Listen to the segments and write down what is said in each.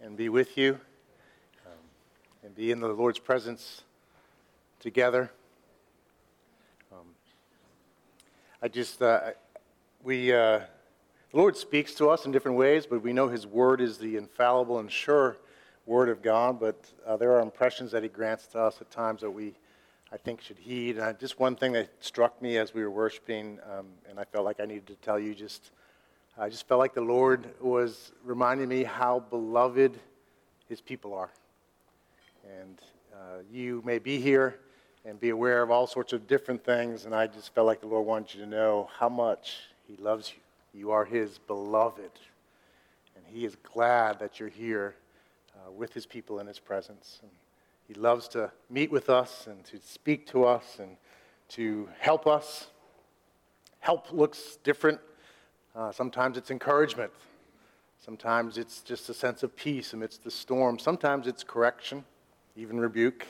and be with you um, and be in the Lord's presence together. Um, I just, uh, we, uh, the Lord speaks to us in different ways, but we know His Word is the infallible and sure Word of God. But uh, there are impressions that He grants to us at times that we, I think, should heed. And just one thing that struck me as we were worshiping, um, and I felt like I needed to tell you just I just felt like the Lord was reminding me how beloved His people are. And uh, you may be here and be aware of all sorts of different things, and I just felt like the Lord wanted you to know how much He loves you. You are His beloved, and He is glad that you're here uh, with His people in His presence. And he loves to meet with us and to speak to us and to help us. Help looks different uh, sometimes it's encouragement. Sometimes it's just a sense of peace amidst the storm. Sometimes it's correction, even rebuke.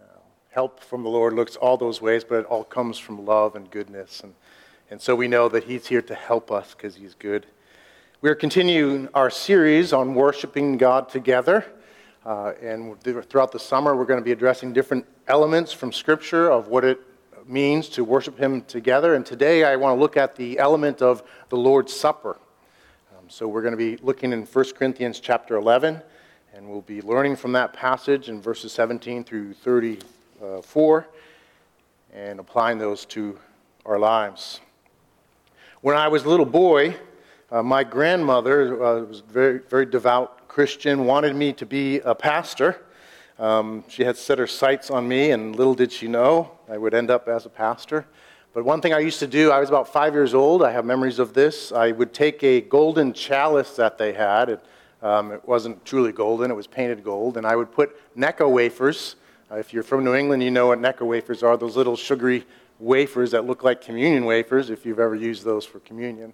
Uh, help from the Lord looks all those ways, but it all comes from love and goodness. And, and so we know that He's here to help us because He's good. We're continuing our series on worshiping God together. Uh, and throughout the summer, we're going to be addressing different elements from Scripture of what it means to worship Him together. And today I want to look at the element of the Lord's Supper. Um, so we're going to be looking in 1 Corinthians chapter 11, and we'll be learning from that passage in verses 17 through 34 and applying those to our lives. When I was a little boy, uh, my grandmother uh, was a very, very devout Christian, wanted me to be a pastor. Um, she had set her sights on me, and little did she know I would end up as a pastor. But one thing I used to do, I was about five years old. I have memories of this. I would take a golden chalice that they had. It, um, it wasn't truly golden, it was painted gold. And I would put Necco wafers. Uh, if you're from New England, you know what Necco wafers are those little sugary wafers that look like communion wafers, if you've ever used those for communion.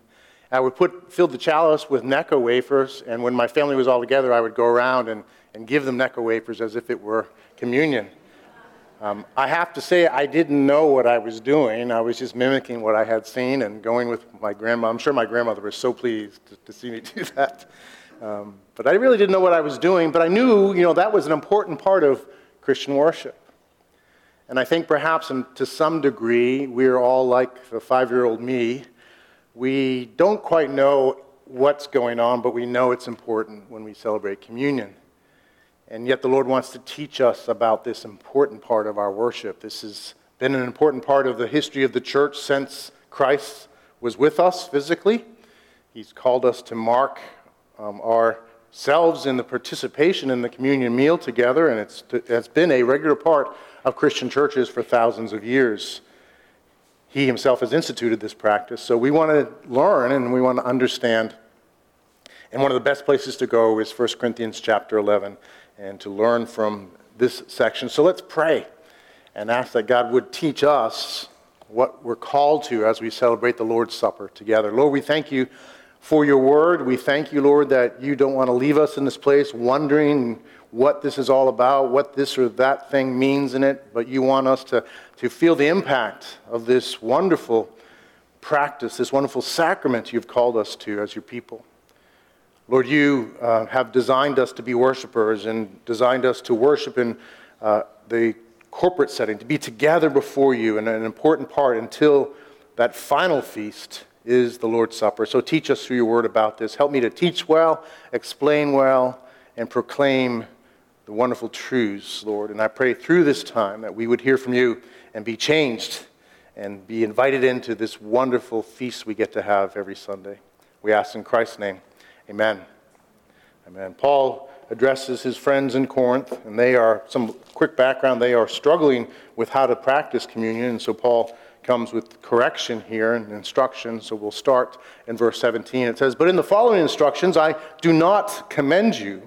I would put, fill the chalice with Necco wafers, and when my family was all together, I would go around and and give them Necco wafers as if it were communion. Um, I have to say, I didn't know what I was doing. I was just mimicking what I had seen and going with my grandma. I'm sure my grandmother was so pleased to, to see me do that. Um, but I really didn't know what I was doing, but I knew, you know, that was an important part of Christian worship. And I think perhaps in, to some degree, we're all like the five year old me. We don't quite know what's going on, but we know it's important when we celebrate communion. And yet, the Lord wants to teach us about this important part of our worship. This has been an important part of the history of the church since Christ was with us physically. He's called us to mark um, ourselves in the participation in the communion meal together, and it's, it's been a regular part of Christian churches for thousands of years. He himself has instituted this practice, so we want to learn and we want to understand. And one of the best places to go is 1 Corinthians chapter 11 and to learn from this section. So let's pray and ask that God would teach us what we're called to as we celebrate the Lord's Supper together. Lord, we thank you for your word. We thank you, Lord, that you don't want to leave us in this place wondering what this is all about, what this or that thing means in it, but you want us to, to feel the impact of this wonderful practice, this wonderful sacrament you've called us to as your people. Lord, you uh, have designed us to be worshipers and designed us to worship in uh, the corporate setting, to be together before you, and an important part until that final feast is the Lord's Supper. So teach us through your word about this. Help me to teach well, explain well, and proclaim the wonderful truths, Lord. And I pray through this time that we would hear from you and be changed and be invited into this wonderful feast we get to have every Sunday. We ask in Christ's name. Amen. Amen. Paul addresses his friends in Corinth, and they are, some quick background, they are struggling with how to practice communion, and so Paul comes with correction here and instruction. So we'll start in verse 17. It says, But in the following instructions, I do not commend you,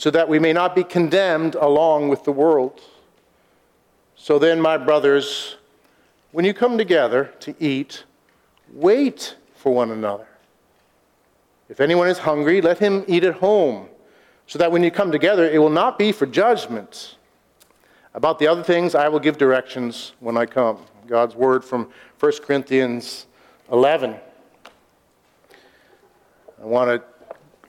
so that we may not be condemned along with the world. So then, my brothers, when you come together to eat, wait for one another. If anyone is hungry, let him eat at home, so that when you come together, it will not be for judgment. About the other things, I will give directions when I come. God's word from 1 Corinthians 11. I want to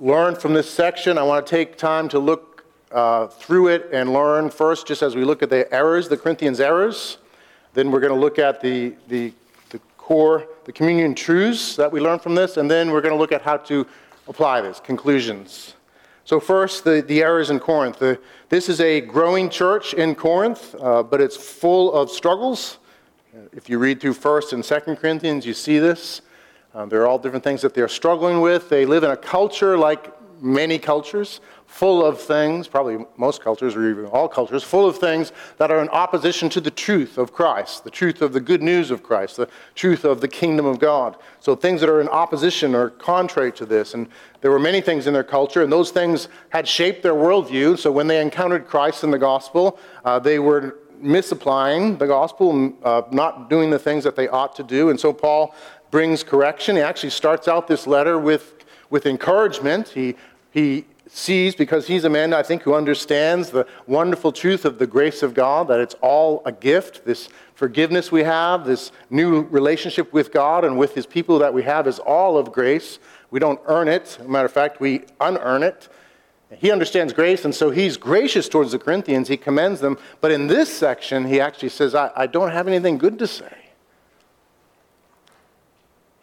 learn from this section. I want to take time to look uh, through it and learn first, just as we look at the errors, the Corinthians' errors. Then we're going to look at the, the, the core, the communion truths that we learn from this. And then we're going to look at how to apply this, conclusions. So, first, the, the errors in Corinth. The, this is a growing church in Corinth, uh, but it's full of struggles. If you read through 1st and 2nd Corinthians, you see this. Um, there are all different things that they're struggling with. They live in a culture like many cultures, full of things, probably most cultures or even all cultures, full of things that are in opposition to the truth of Christ, the truth of the good news of Christ, the truth of the kingdom of God. So things that are in opposition or contrary to this. And there were many things in their culture, and those things had shaped their worldview. So when they encountered Christ in the gospel, uh, they were misapplying the gospel, uh, not doing the things that they ought to do. And so Paul brings correction. He actually starts out this letter with, with encouragement. He, he sees, because he's a man, I think, who understands the wonderful truth of the grace of God, that it's all a gift. This forgiveness we have, this new relationship with God and with his people that we have is all of grace. We don't earn it. As a matter of fact, we unearn it. He understands grace, and so he's gracious towards the Corinthians. He commends them. But in this section, he actually says, I, I don't have anything good to say.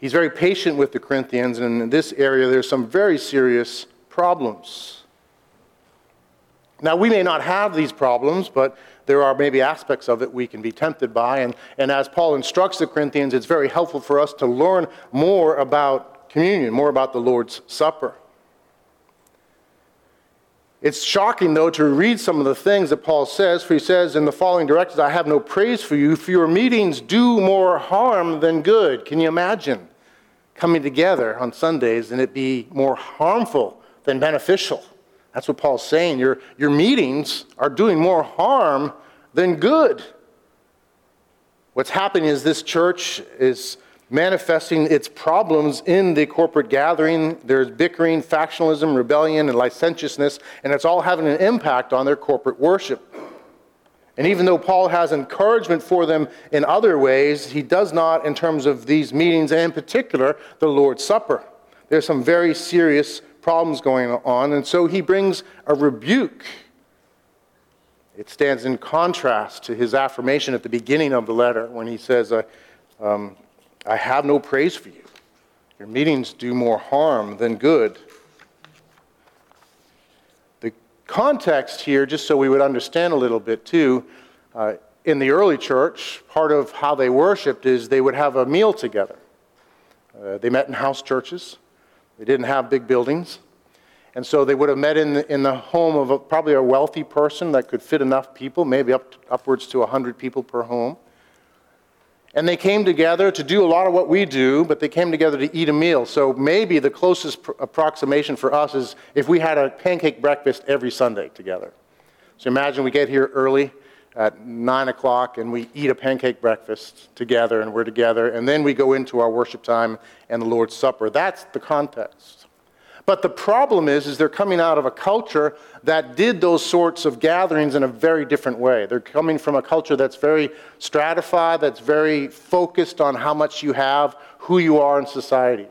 He's very patient with the Corinthians, and in this area, there's some very serious problems. Now, we may not have these problems, but there are maybe aspects of it we can be tempted by. And, and as Paul instructs the Corinthians, it's very helpful for us to learn more about communion, more about the Lord's Supper. It's shocking, though, to read some of the things that Paul says, for he says in the following directives, I have no praise for you, for your meetings do more harm than good. Can you imagine coming together on Sundays and it be more harmful than beneficial. That's what Paul's saying. Your, your meetings are doing more harm than good. What's happening is this church is manifesting its problems in the corporate gathering. There's bickering, factionalism, rebellion, and licentiousness, and it's all having an impact on their corporate worship. And even though Paul has encouragement for them in other ways, he does not in terms of these meetings, and in particular, the Lord's Supper. There's some very serious problems going on, and so he brings a rebuke. It stands in contrast to his affirmation at the beginning of the letter when he says, I, um, I have no praise for you. Your meetings do more harm than good. The context here, just so we would understand a little bit too, uh, in the early church, part of how they worshiped is they would have a meal together. Uh, they met in house churches. They didn't have big buildings. And so they would have met in the, in the home of a, probably a wealthy person that could fit enough people, maybe up, upwards to 100 people per home. And they came together to do a lot of what we do, but they came together to eat a meal. So maybe the closest pr- approximation for us is if we had a pancake breakfast every Sunday together. So imagine we get here early at 9 o'clock and we eat a pancake breakfast together and we're together, and then we go into our worship time and the Lord's Supper. That's the context. But the problem is, is they're coming out of a culture that did those sorts of gatherings in a very different way. They're coming from a culture that's very stratified, that's very focused on how much you have, who you are in society.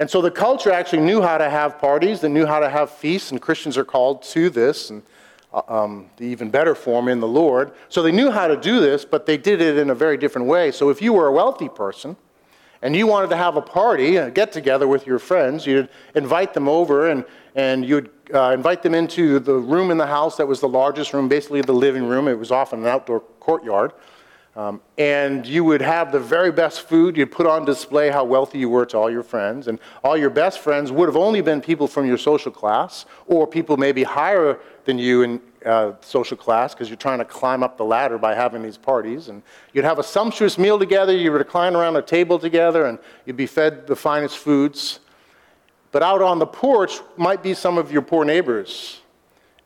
And so the culture actually knew how to have parties, they knew how to have feasts, and Christians are called to this, and uh, um, the even better form in the Lord. So they knew how to do this, but they did it in a very different way. So if you were a wealthy person, and you wanted to have a party, a get together with your friends, you'd invite them over and, and you'd uh, invite them into the room in the house that was the largest room, basically the living room. It was often an outdoor courtyard. Um, and you would have the very best food. You'd put on display how wealthy you were to all your friends. And all your best friends would have only been people from your social class or people maybe higher than you in uh, social class because you're trying to climb up the ladder by having these parties. And you'd have a sumptuous meal together. You would recline around a table together and you'd be fed the finest foods. But out on the porch might be some of your poor neighbors.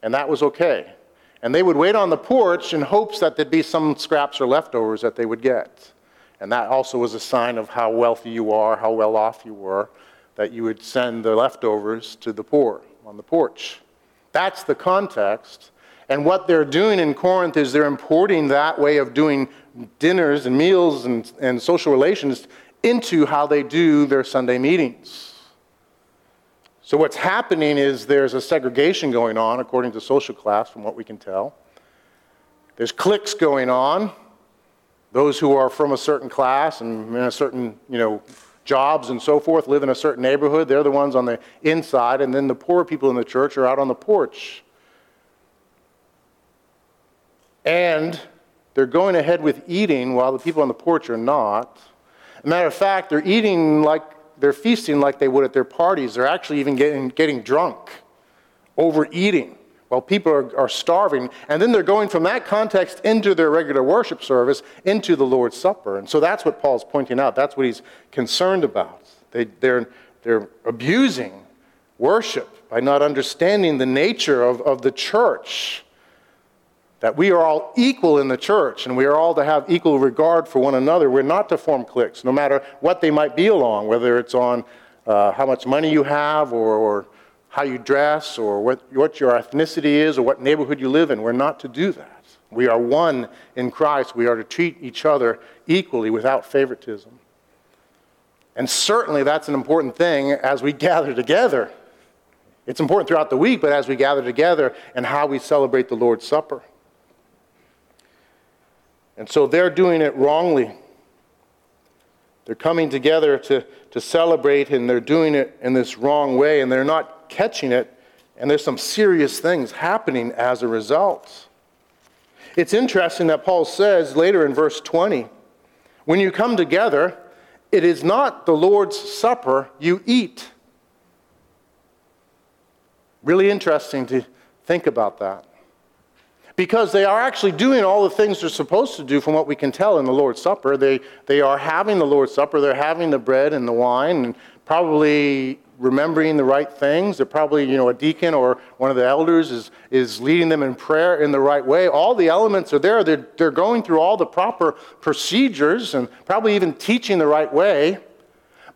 And that was okay. And they would wait on the porch in hopes that there'd be some scraps or leftovers that they would get. And that also was a sign of how wealthy you are, how well off you were, that you would send the leftovers to the poor on the porch. That's the context. And what they're doing in Corinth is they're importing that way of doing dinners and meals and, and social relations into how they do their Sunday meetings. So, what's happening is there's a segregation going on according to social class, from what we can tell. There's cliques going on. Those who are from a certain class and in a certain, you know, jobs and so forth live in a certain neighborhood. They're the ones on the inside, and then the poor people in the church are out on the porch. And they're going ahead with eating while the people on the porch are not. matter of fact, they're eating like they're feasting like they would at their parties. They're actually even getting, getting drunk, overeating while people are, are starving. And then they're going from that context into their regular worship service, into the Lord's Supper. And so that's what Paul's pointing out. That's what he's concerned about. They, they're, they're abusing worship by not understanding the nature of, of the church that we are all equal in the church and we are all to have equal regard for one another. We're not to form cliques, no matter what they might be along, whether it's on uh, how much money you have or, or how you dress or what, what your ethnicity is or what neighborhood you live in. We're not to do that. We are one in Christ. We are to treat each other equally without favoritism. And certainly that's an important thing as we gather together. It's important throughout the week, but as we gather together and how we celebrate the Lord's Supper. And so they're doing it wrongly. They're coming together to, to celebrate, and they're doing it in this wrong way, and they're not catching it, and there's some serious things happening as a result. It's interesting that Paul says later in verse 20 when you come together, it is not the Lord's supper you eat. Really interesting to think about that because they are actually doing all the things they're supposed to do from what we can tell in the Lord's Supper. They, they are having the Lord's Supper, they're having the bread and the wine, and probably remembering the right things. They're probably, you know, a deacon or one of the elders is, is leading them in prayer in the right way. All the elements are there. They're, they're going through all the proper procedures and probably even teaching the right way.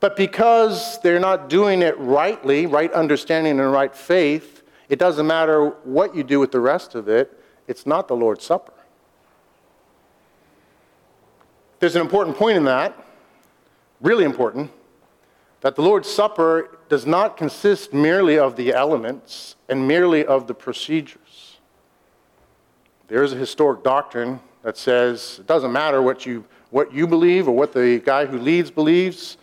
But because they're not doing it rightly, right understanding and right faith, it doesn't matter what you do with the rest of it it's not the Lord's Supper. There's an important point in that, really important, that the Lord's Supper does not consist merely of the elements and merely of the procedures. There is a historic doctrine that says it doesn't matter what you, what you believe or what the guy who leads believes,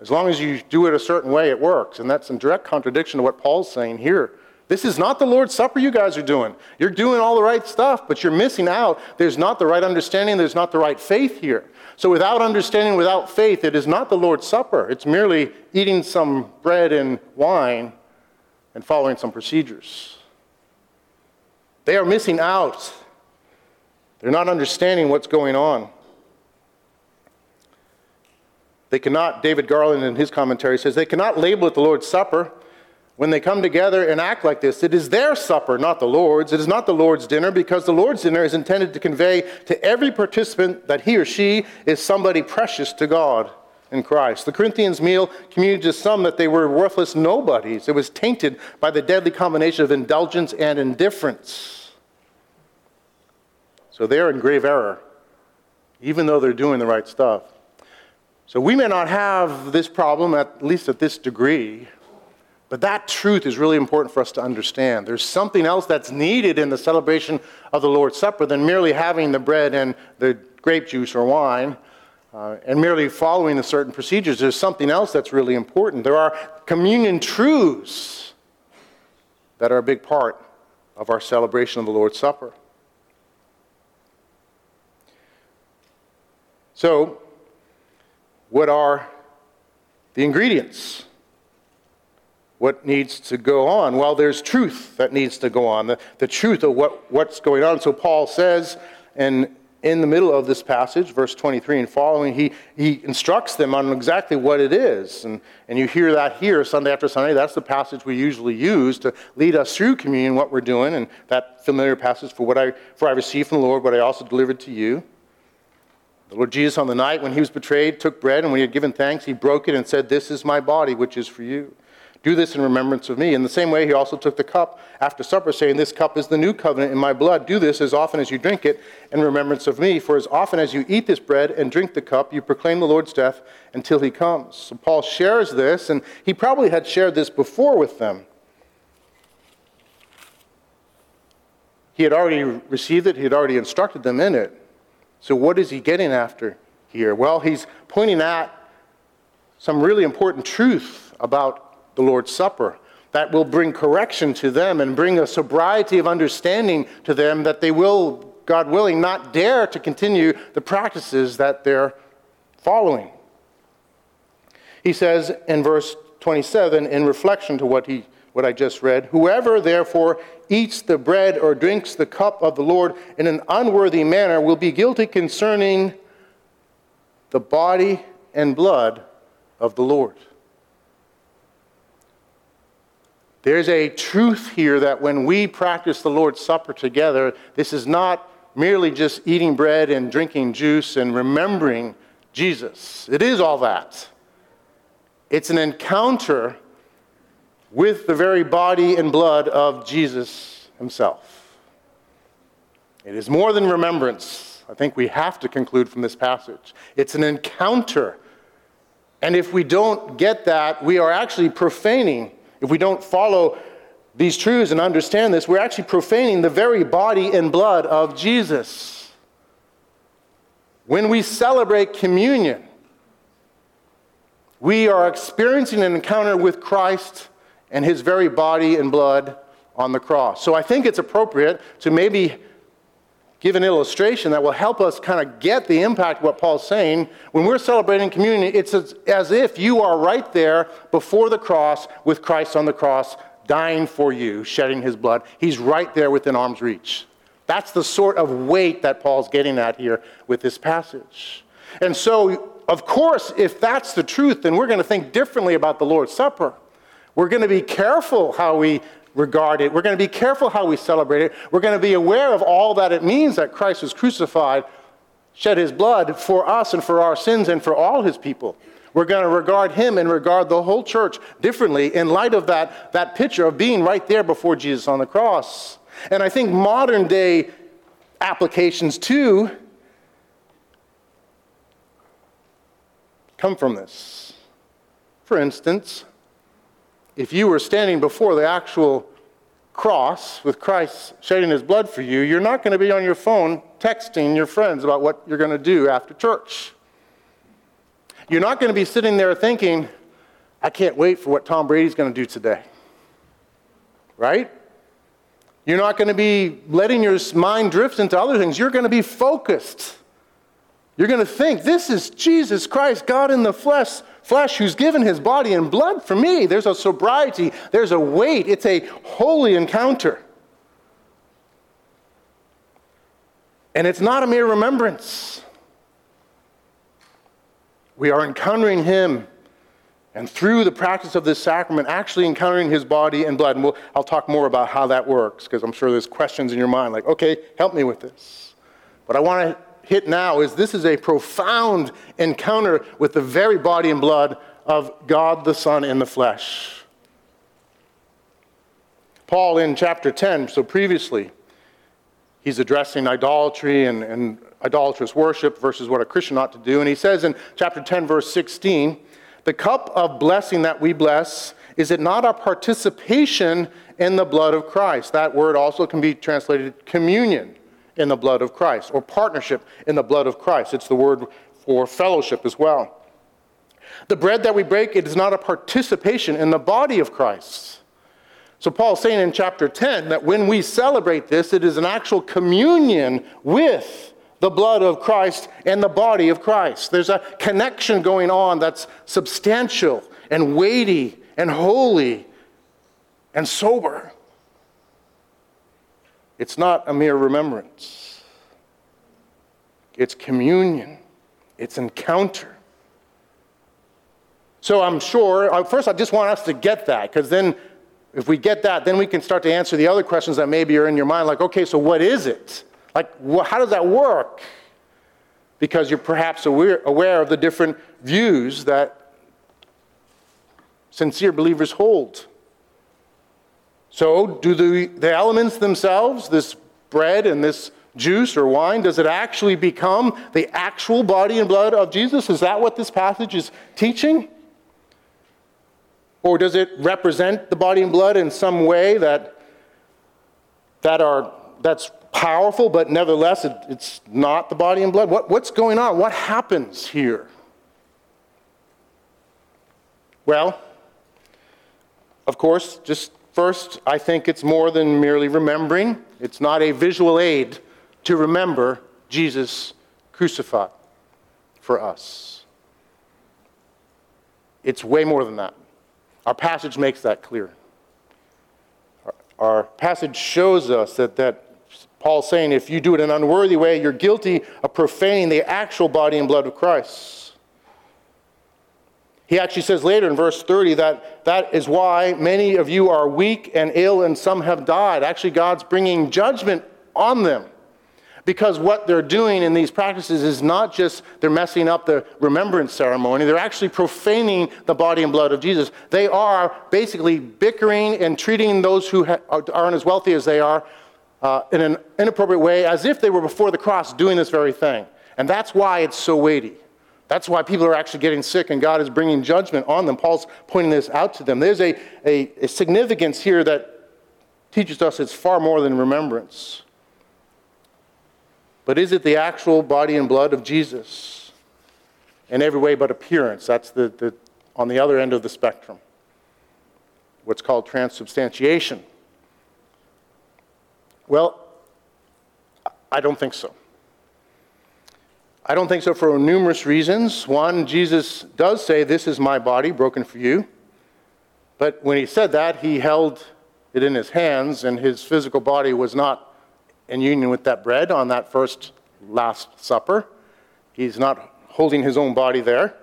as long as you do it a certain way, it works. And that's in direct contradiction to what Paul's saying here. This is not the Lord's Supper you guys are doing. You're doing all the right stuff, but you're missing out. There's not the right understanding, there's not the right faith here. So, without understanding, without faith, it is not the Lord's Supper. It's merely eating some bread and wine and following some procedures. They are missing out. They're not understanding what's going on. They cannot, David Garland in his commentary says, they cannot label it the Lord's Supper when they come together and act like this. It is their supper, not the Lord's. It is not the Lord's dinner because the Lord's dinner is intended to convey to every participant that he or she is somebody precious to God in Christ. The Corinthians meal communicated to some that they were worthless nobodies. It was tainted by the deadly combination of indulgence and indifference. So they're in grave error, even though they're doing the right stuff. So we may not have this problem, at least at this degree, but that truth is really important for us to understand. There's something else that's needed in the celebration of the Lord's Supper than merely having the bread and the grape juice or wine uh, and merely following the certain procedures. There's something else that's really important. There are communion truths that are a big part of our celebration of the Lord's Supper. So, what are the ingredients? What needs to go on? Well, there's truth that needs to go on, the, the truth of what, what's going on. So Paul says, and in the middle of this passage, verse 23 and following, he, he instructs them on exactly what it is. And, and you hear that here Sunday after Sunday. That's the passage we usually use to lead us through communion, what we're doing, and that familiar passage for what I, for I received from the Lord, what I also delivered to you. The Lord Jesus, on the night when he was betrayed, took bread, and when he had given thanks, he broke it and said, This is my body, which is for you. Do this in remembrance of me. In the same way, he also took the cup after supper, saying, This cup is the new covenant in my blood. Do this as often as you drink it in remembrance of me. For as often as you eat this bread and drink the cup, you proclaim the Lord's death until he comes. So Paul shares this, and he probably had shared this before with them. He had already received it, he had already instructed them in it. So, what is he getting after here? Well, he's pointing at some really important truth about the Lord's Supper that will bring correction to them and bring a sobriety of understanding to them that they will, God willing, not dare to continue the practices that they're following. He says in verse 27, in reflection to what, he, what I just read, Whoever therefore eats the bread or drinks the cup of the Lord in an unworthy manner will be guilty concerning the body and blood of the Lord. There's a truth here that when we practice the Lord's Supper together, this is not merely just eating bread and drinking juice and remembering Jesus. It is all that. It's an encounter with the very body and blood of Jesus himself. It is more than remembrance. I think we have to conclude from this passage. It's an encounter. And if we don't get that, we are actually profaning. If we don't follow these truths and understand this, we're actually profaning the very body and blood of Jesus. When we celebrate communion, we are experiencing an encounter with Christ and his very body and blood on the cross. So I think it's appropriate to maybe give an illustration that will help us kind of get the impact of what Paul's saying. When we're celebrating communion, it's as, as if you are right there before the cross with Christ on the cross, dying for you, shedding his blood. He's right there within arm's reach. That's the sort of weight that Paul's getting at here with this passage. And so, of course, if that's the truth, then we're going to think differently about the Lord's Supper. We're going to be careful how we regard it. We're going to be careful how we celebrate it. We're going to be aware of all that it means that Christ was crucified, shed his blood for us and for our sins and for all his people. We're going to regard him and regard the whole church differently in light of that, that picture of being right there before Jesus on the cross. And I think modern day applications too come from this. For instance, if you were standing before the actual cross with Christ shedding his blood for you, you're not going to be on your phone texting your friends about what you're going to do after church. You're not going to be sitting there thinking, I can't wait for what Tom Brady's going to do today. Right? You're not going to be letting your mind drift into other things. You're going to be focused You're going to think, this is Jesus Christ, God in the flesh, flesh who's given his body and blood for me. There's a sobriety, there's a weight, it's a holy encounter. And it's not a mere remembrance. We are encountering him and through the practice of this sacrament, actually encountering his body and blood. And we'll, I'll talk more about how that works because I'm sure there's questions in your mind like, okay, help me with this. But I want to hit now is this is a profound encounter with the very body and blood of God the Son in the flesh. Paul in chapter 10, so previously, he's addressing idolatry and, and idolatrous worship versus what a Christian ought to do. And he says in chapter 10, verse 16, the cup of blessing that we bless, is it not our participation in the blood of Christ? That word also can be translated communion in the blood of Christ or partnership in the blood of Christ. It's the word for fellowship as well. The bread that we break, it is not a participation in the body of Christ. So Paul's saying in chapter 10 that when we celebrate this, it is an actual communion with the blood of Christ and the body of Christ. There's a connection going on that's substantial and weighty and holy and sober. It's not a mere remembrance, it's communion, it's encounter. So I'm sure, uh, first, I just want us to get that, because then if we get that, then we can start to answer the other questions that maybe are in your mind, like, okay, so what is it? Like, how does that work? Because you're perhaps aware, aware of the different views that sincere believers hold. So, do the, the elements themselves, this bread and this juice or wine, does it actually become the actual body and blood of Jesus? Is that what this passage is teaching? Or does it represent the body and blood in some way that, that are, that's powerful, but nevertheless, it, it's not the body and blood. What, what's going on? What happens here? Well, of course, just first, I think it's more than merely remembering. It's not a visual aid to remember Jesus crucified for us. It's way more than that. Our passage makes that clear. Our, passage shows us that, that Paul's saying if you do it in an unworthy way, you're guilty of profaning the actual body and blood of Christ. He actually says later in verse 30 that that is why many of you are weak and ill and some have died. Actually, God's bringing judgment on them because what they're doing in these practices is not just they're messing up the remembrance ceremony, they're actually profaning the body and blood of Jesus. They are basically bickering and treating those who aren't as wealthy as they are uh, in an inappropriate way as if they were before the cross doing this very thing. And that's why it's so weighty. That's why people are actually getting sick and God is bringing judgment on them. Paul's pointing this out to them. There's a, a, a significance here that teaches us it's far more than remembrance. But is it the actual body and blood of Jesus? In every way but appearance. That's the, the, on the other end of the spectrum. What's called transubstantiation. Well, I don't think so. I don't think so for numerous reasons. One, Jesus does say, This is my body broken for you. But when he said that, he held it in his hands, and his physical body was not in union with that bread on that first Last Supper. He's not holding his own body there.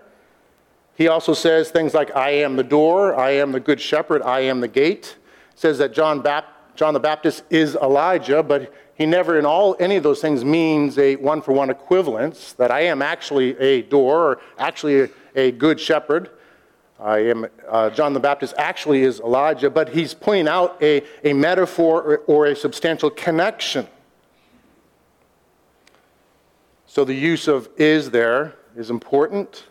He also says things like, I am the door, I am the good shepherd, I am the gate. says that John Baptist John the Baptist is Elijah, but he never in all any of those things means a one for one equivalence, that I am actually a door or actually a, a good shepherd. I am, uh, John the Baptist actually is Elijah, but he's pointing out a, a metaphor or, or a substantial connection. So the use of is there is important.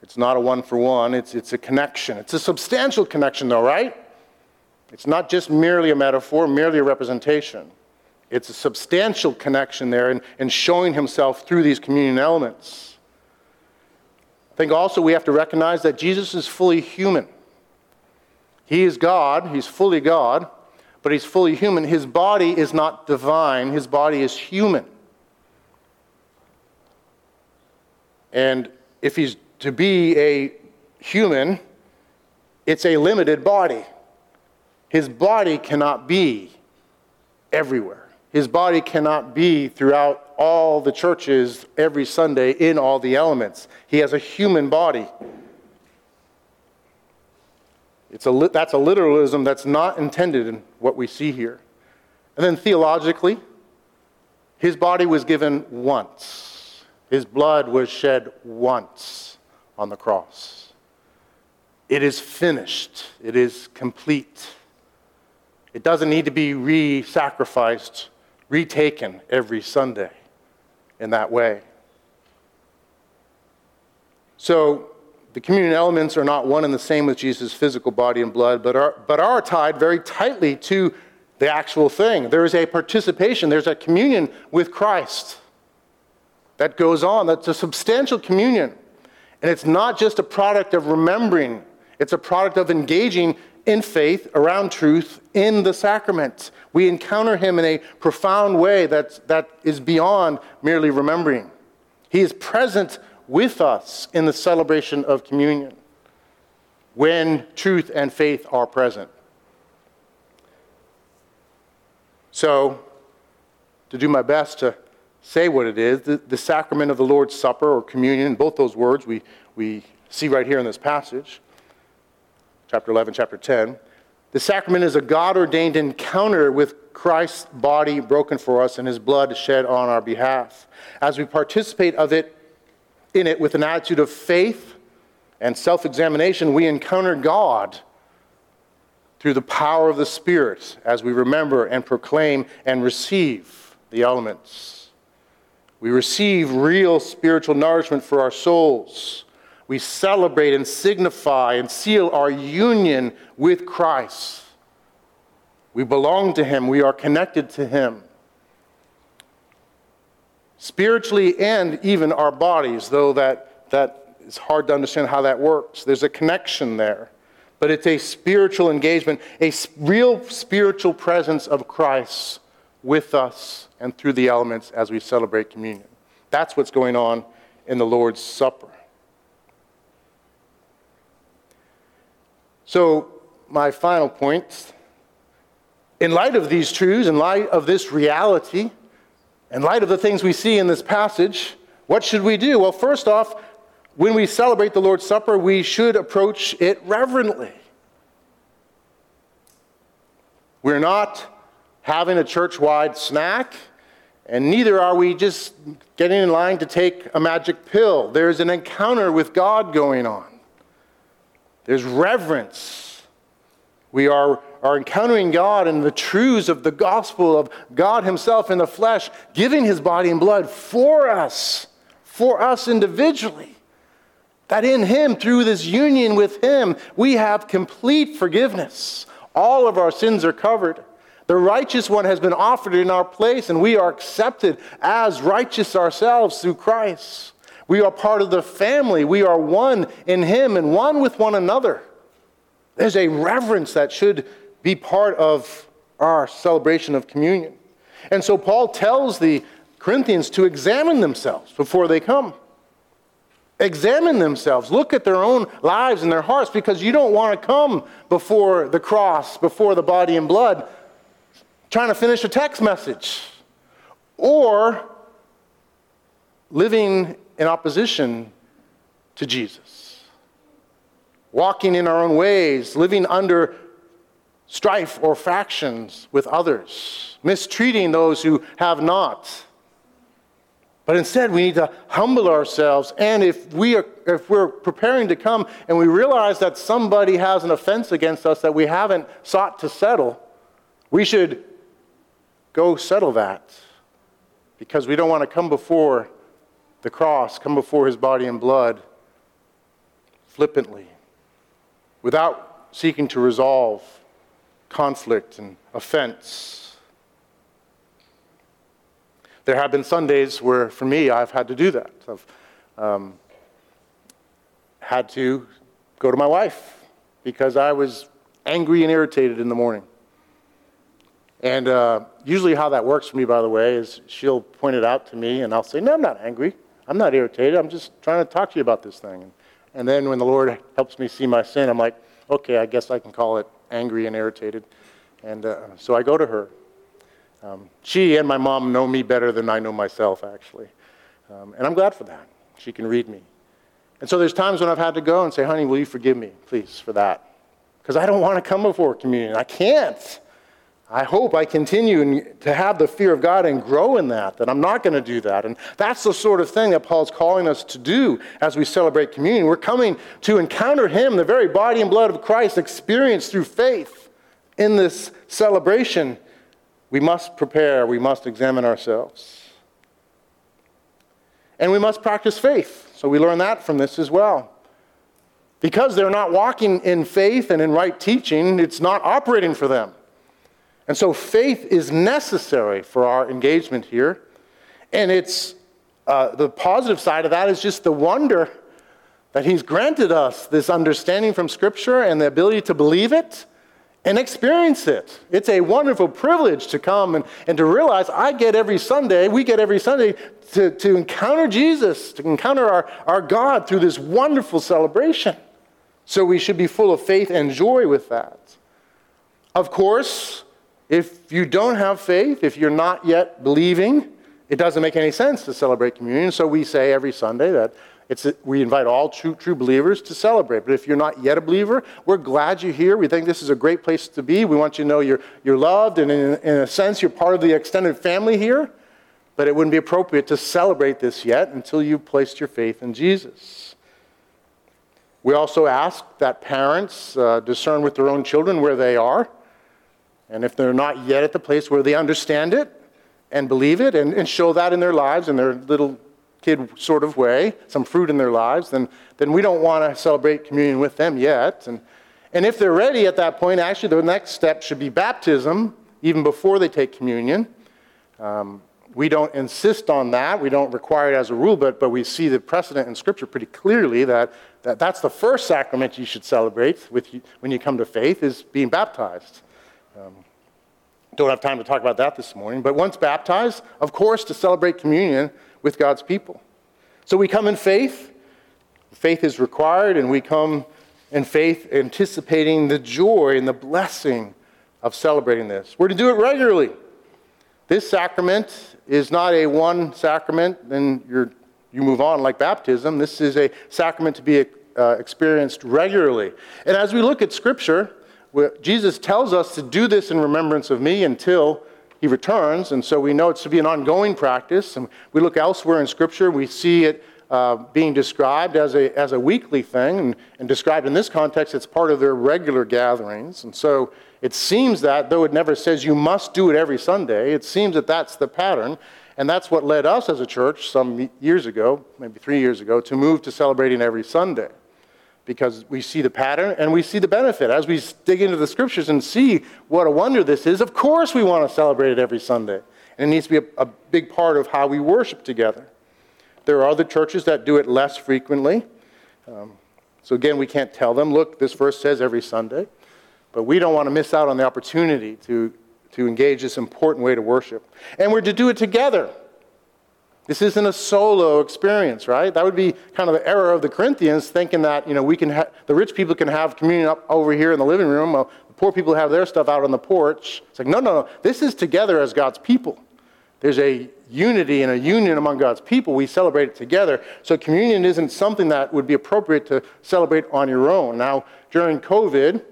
It's not a one for one, it's, it's a connection. It's a substantial connection, though, right? It's not just merely a metaphor, merely a representation. It's a substantial connection there in, in showing himself through these communion elements. I think also we have to recognize that Jesus is fully human. He is God, he's fully God, but he's fully human. His body is not divine, his body is human. And if he's to be a human, it's a limited body. His body cannot be everywhere. His body cannot be throughout all the churches every Sunday in all the elements. He has a human body. It's a, that's a literalism that's not intended in what we see here. And then theologically, his body was given once, his blood was shed once on the cross. It is finished, it is complete. It doesn't need to be re sacrificed, retaken every Sunday in that way. So, the communion elements are not one and the same with Jesus' physical body and blood, but are, but are tied very tightly to the actual thing. There is a participation, there's a communion with Christ that goes on. That's a substantial communion. And it's not just a product of remembering, it's a product of engaging in faith around truth in the sacrament. We encounter him in a profound way that's, that is beyond merely remembering. He is present with us in the celebration of communion when truth and faith are present. So, to do my best to say what it is, the, the sacrament of the Lord's Supper or communion, both those words we, we see right here in this passage, chapter 11, chapter 10. The sacrament is a God ordained encounter with Christ's body broken for us and his blood shed on our behalf. As we participate of it in it with an attitude of faith and self examination, we encounter God through the power of the Spirit as we remember and proclaim and receive the elements. We receive real spiritual nourishment for our souls. We celebrate and signify and seal our union with Christ. We belong to Him, we are connected to Him spiritually and even our bodies, though that, that is hard to understand how that works. There's a connection there. But it's a spiritual engagement, a real spiritual presence of Christ with us and through the elements as we celebrate communion. That's what's going on in the Lord's Supper. So, my final point in light of these truths, in light of this reality, in light of the things we see in this passage, what should we do? Well, first off, when we celebrate the Lord's Supper, we should approach it reverently. We're not having a church wide snack, and neither are we just getting in line to take a magic pill. There's an encounter with God going on, there's reverence. We are are encountering God and the truths of the gospel of God Himself in the flesh, giving His body and blood for us, for us individually. That in Him, through this union with Him, we have complete forgiveness. All of our sins are covered. The righteous one has been offered in our place, and we are accepted as righteous ourselves through Christ. We are part of the family. We are one in Him and one with one another. There's a reverence that should be part of our celebration of communion. And so Paul tells the Corinthians to examine themselves before they come. Examine themselves. Look at their own lives and their hearts because you don't want to come before the cross, before the body and blood, trying to finish a text message or living in opposition to Jesus. Walking in our own ways, living under strife or factions with others, mistreating those who have not. But instead, we need to humble ourselves. And if, we are, if we're preparing to come and we realize that somebody has an offense against us that we haven't sought to settle, we should go settle that because we don't want to come before the cross, come before his body and blood flippantly without seeking to resolve conflict and offense. There have been Sundays where, for me, I've had to do that. I've um, had to go to my wife because I was angry and irritated in the morning. And uh, usually, how that works for me, by the way, is she'll point it out to me, and I'll say, No, I'm not angry. I'm not irritated. I'm just trying to talk to you about this thing. And then when the Lord helps me see my sin, I'm like, okay, I guess I can call it angry and irritated. And uh, so I go to her. Um, she and my mom know me better than I know myself, actually. Um, and I'm glad for that. She can read me. And so there's times when I've had to go and say, honey, will you forgive me, please, for that? Because I don't want to come before communion. I can't. I hope I continue to have the fear of God and grow in that, that I'm not going to do that. And that's the sort of thing that Paul's calling us to do as we celebrate communion. We're coming to encounter Him, the very body and blood of Christ, experienced through faith in this celebration. We must prepare, we must examine ourselves. And we must practice faith. So we learn that from this as well. Because they're not walking in faith and in right teaching, it's not operating for them. And so faith is necessary for our engagement here. And it's uh, the positive side of that is just the wonder that He's granted us this understanding from Scripture and the ability to believe it and experience it. It's a wonderful privilege to come and, and to realize I get every Sunday, we get every Sunday to, to encounter Jesus, to encounter our, our God through this wonderful celebration. So we should be full of faith and joy with that. Of course, if you don't have faith, if you're not yet believing, it doesn't make any sense to celebrate communion. So we say every Sunday that it's we invite all true, true believers to celebrate. But if you're not yet a believer, we're glad you're here. We think this is a great place to be. We want you to know you're, you're loved, and in, in a sense, you're part of the extended family here. But it wouldn't be appropriate to celebrate this yet until you've placed your faith in Jesus. We also ask that parents uh, discern with their own children where they are. And if they're not yet at the place where they understand it and believe it and, and show that in their lives in their little kid sort of way, some fruit in their lives, then, then we don't want to celebrate communion with them yet. And, and if they're ready at that point, actually, the next step should be baptism, even before they take communion. Um, we don't insist on that. We don't require it as a rule, but, but we see the precedent in Scripture pretty clearly that, that that's the first sacrament you should celebrate with when you come to faith is being baptized. Um, don't have time to talk about that this morning, but once baptized, of course, to celebrate communion with God's people. So we come in faith. Faith is required, and we come in faith anticipating the joy and the blessing of celebrating this. We're to do it regularly. This sacrament is not a one sacrament, then you you move on like baptism. This is a sacrament to be uh, experienced regularly. And as we look at Scripture, Jesus tells us to do this in remembrance of me until he returns. And so we know it's to be an ongoing practice. And we look elsewhere in Scripture, we see it uh, being described as a, as a weekly thing. And, and described in this context, it's part of their regular gatherings. And so it seems that, though it never says you must do it every Sunday, it seems that that's the pattern. And that's what led us as a church some years ago, maybe three years ago, to move to celebrating every Sunday because we see the pattern and we see the benefit. As we dig into the scriptures and see what a wonder this is, of course we want to celebrate it every Sunday. And it needs to be a, a big part of how we worship together. There are other churches that do it less frequently. Um, so again, we can't tell them, look, this verse says every Sunday. But we don't want to miss out on the opportunity to, to engage this important way to worship. And we're to do it together. This isn't a solo experience, right? That would be kind of the error of the Corinthians, thinking that you know we can ha- the rich people can have communion up over here in the living room, while the poor people have their stuff out on the porch. It's like no, no, no. This is together as God's people. There's a unity and a union among God's people. We celebrate it together. So communion isn't something that would be appropriate to celebrate on your own. Now, during COVID,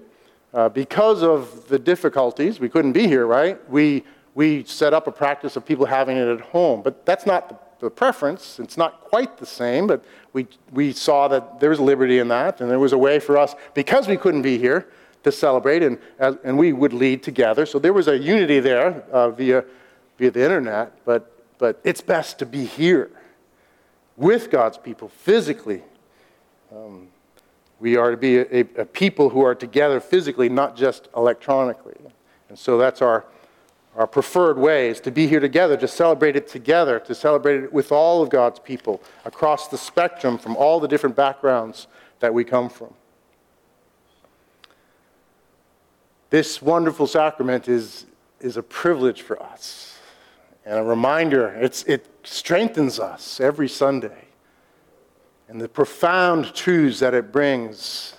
uh, because of the difficulties, we couldn't be here, right? We we set up a practice of people having it at home. But that's not the the preference. It's not quite the same, but we, we saw that there was liberty in that, and there was a way for us, because we couldn't be here, to celebrate, and, and we would lead together. So there was a unity there uh, via, via the internet, but, but it's best to be here with God's people physically. Um, we are to be a, a people who are together physically, not just electronically. And so that's our our preferred ways to be here together, to celebrate it together, to celebrate it with all of God's people across the spectrum from all the different backgrounds that we come from. This wonderful sacrament is, is a privilege for us and a reminder. It's, it strengthens us every Sunday. and the profound truths that it brings.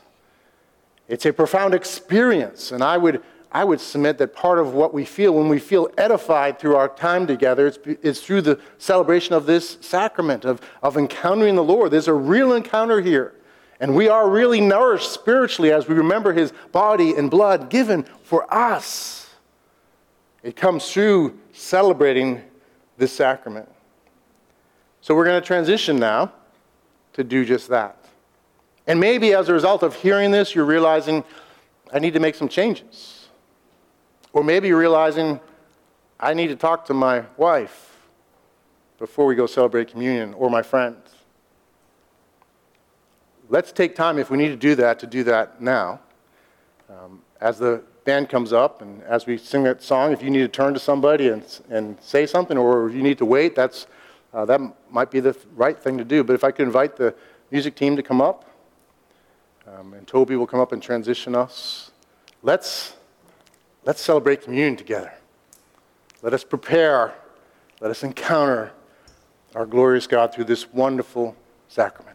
It's a profound experience, and I would, I would submit that part of what we feel when we feel edified through our time together is, is through the celebration of this sacrament, of, of encountering the Lord. There's a real encounter here. And we are really nourished spiritually as we remember his body and blood given for us. It comes through celebrating this sacrament. So we're going to transition now to do just that. And maybe as a result of hearing this, you're realizing, I need to make some changes. Or maybe realizing, I need to talk to my wife before we go celebrate communion, or my friends. Let's take time, if we need to do that, to do that now. Um, as the band comes up and as we sing that song, if you need to turn to somebody and, and say something or you need to wait, that's, uh, that might be the right thing to do. But if I could invite the music team to come up, um, and Toby will come up and transition us. Let's, let's celebrate communion together. Let us prepare, let us encounter our glorious God through this wonderful sacrament.